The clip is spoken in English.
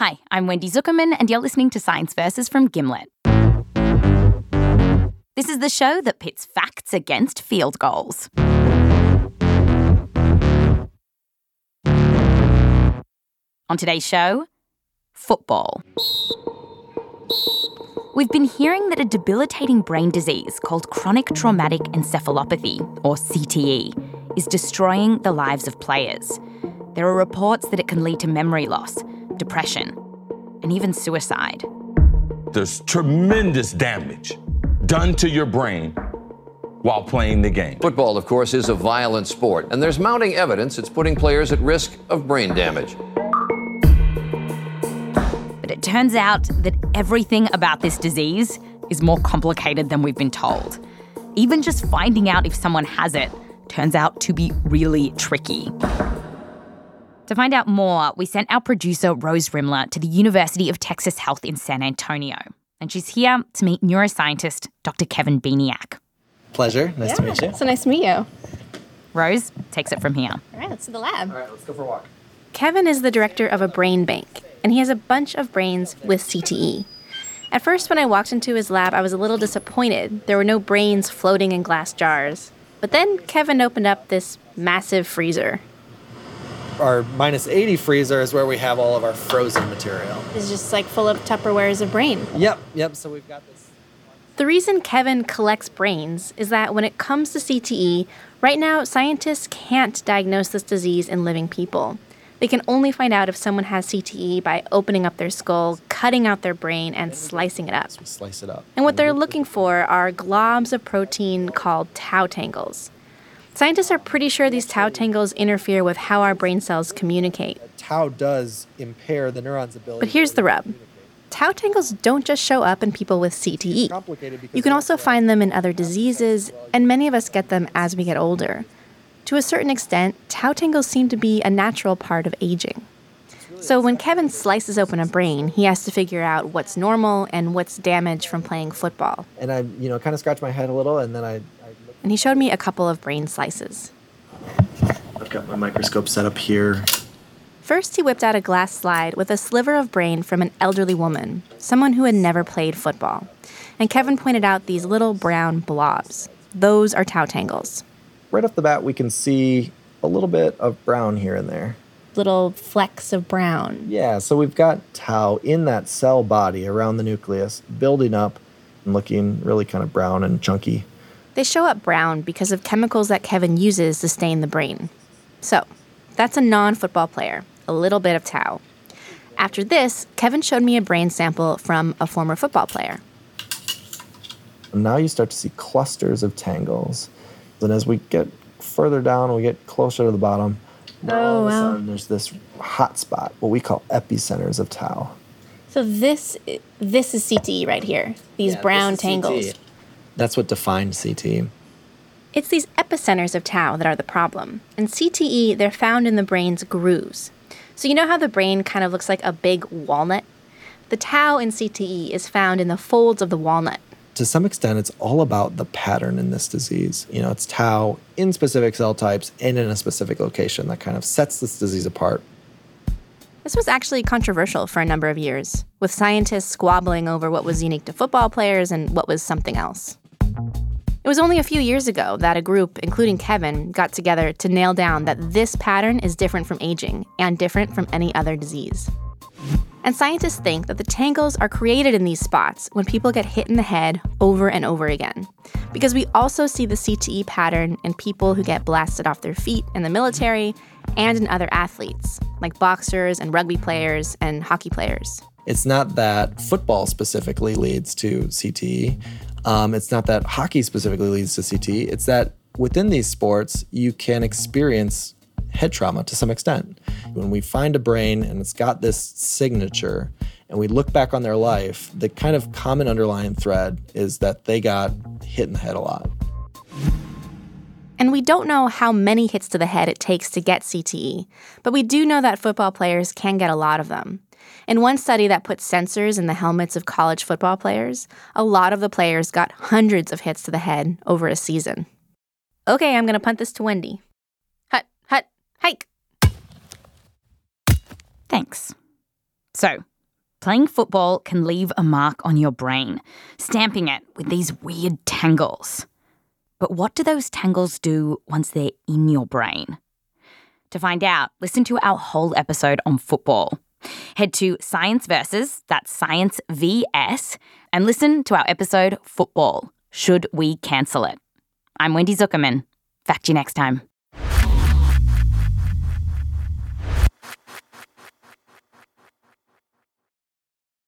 Hi, I'm Wendy Zuckerman, and you're listening to Science Versus from Gimlet. This is the show that pits facts against field goals. On today's show, football. We've been hearing that a debilitating brain disease called chronic traumatic encephalopathy, or CTE, is destroying the lives of players. There are reports that it can lead to memory loss, depression, and even suicide. There's tremendous damage done to your brain while playing the game. Football, of course, is a violent sport, and there's mounting evidence it's putting players at risk of brain damage. But it turns out that everything about this disease is more complicated than we've been told. Even just finding out if someone has it turns out to be really tricky. To find out more, we sent our producer, Rose Rimler, to the University of Texas Health in San Antonio. And she's here to meet neuroscientist Dr. Kevin Bieniek. Pleasure. Nice to meet you. So nice to meet you. Rose takes it from here. All right, let's do the lab. All right, let's go for a walk. Kevin is the director of a brain bank, and he has a bunch of brains with CTE. At first, when I walked into his lab, I was a little disappointed. There were no brains floating in glass jars. But then Kevin opened up this massive freezer. Our minus 80 freezer is where we have all of our frozen material. It's just like full of Tupperwares of brain. Yep, yep. So we've got this. The reason Kevin collects brains is that when it comes to CTE, right now scientists can't diagnose this disease in living people. They can only find out if someone has CTE by opening up their skull, cutting out their brain, and slicing it up. We slice it up. And what they're looking for are globs of protein called tau tangles. Scientists are pretty sure these tau tangles interfere with how our brain cells communicate. Tau does impair the neuron's ability. But here's the rub tau tangles don't just show up in people with CTE. You can also find them in other diseases, and many of us get them as we get older. To a certain extent, tau tangles seem to be a natural part of aging. So when Kevin slices open a brain, he has to figure out what's normal and what's damage from playing football. And I, you know, kind of scratch my head a little, and then I, And he showed me a couple of brain slices. I've got my microscope set up here. First, he whipped out a glass slide with a sliver of brain from an elderly woman, someone who had never played football. And Kevin pointed out these little brown blobs. Those are tau tangles. Right off the bat, we can see a little bit of brown here and there. Little flecks of brown. Yeah, so we've got tau in that cell body around the nucleus, building up and looking really kind of brown and chunky. They show up brown because of chemicals that Kevin uses to stain the brain. So, that's a non football player, a little bit of tau. After this, Kevin showed me a brain sample from a former football player. Now you start to see clusters of tangles. And as we get further down, we get closer to the bottom. Now oh, all of a wow. there's this hot spot, what we call epicenters of tau. So this this is CTE right here. These brown tangles. That's what defined CTE. It's these epicenters of tau that are the problem. In CTE, they're found in the brain's grooves. So you know how the brain kind of looks like a big walnut? The tau in CTE is found in the folds of the walnut. To some extent, it's all about the pattern in this disease. You know, it's tau in specific cell types and in a specific location that kind of sets this disease apart. This was actually controversial for a number of years, with scientists squabbling over what was unique to football players and what was something else. It was only a few years ago that a group, including Kevin, got together to nail down that this pattern is different from aging and different from any other disease. And scientists think that the tangles are created in these spots when people get hit in the head over and over again. Because we also see the CTE pattern in people who get blasted off their feet in the military and in other athletes, like boxers and rugby players and hockey players. It's not that football specifically leads to CTE. Um, it's not that hockey specifically leads to CTE. It's that within these sports, you can experience head trauma to some extent. When we find a brain and it's got this signature, and we look back on their life, the kind of common underlying thread is that they got hit in the head a lot. And we don't know how many hits to the head it takes to get CTE, but we do know that football players can get a lot of them. In one study that put sensors in the helmets of college football players, a lot of the players got hundreds of hits to the head over a season. Okay, I'm gonna punt this to Wendy. Hike. Thanks. So, Playing football can leave a mark on your brain, stamping it with these weird tangles. But what do those tangles do once they're in your brain? To find out, listen to our whole episode on football. Head to Science Versus, that's Science VS, and listen to our episode Football Should We Cancel It? I'm Wendy Zuckerman. Fact you next time.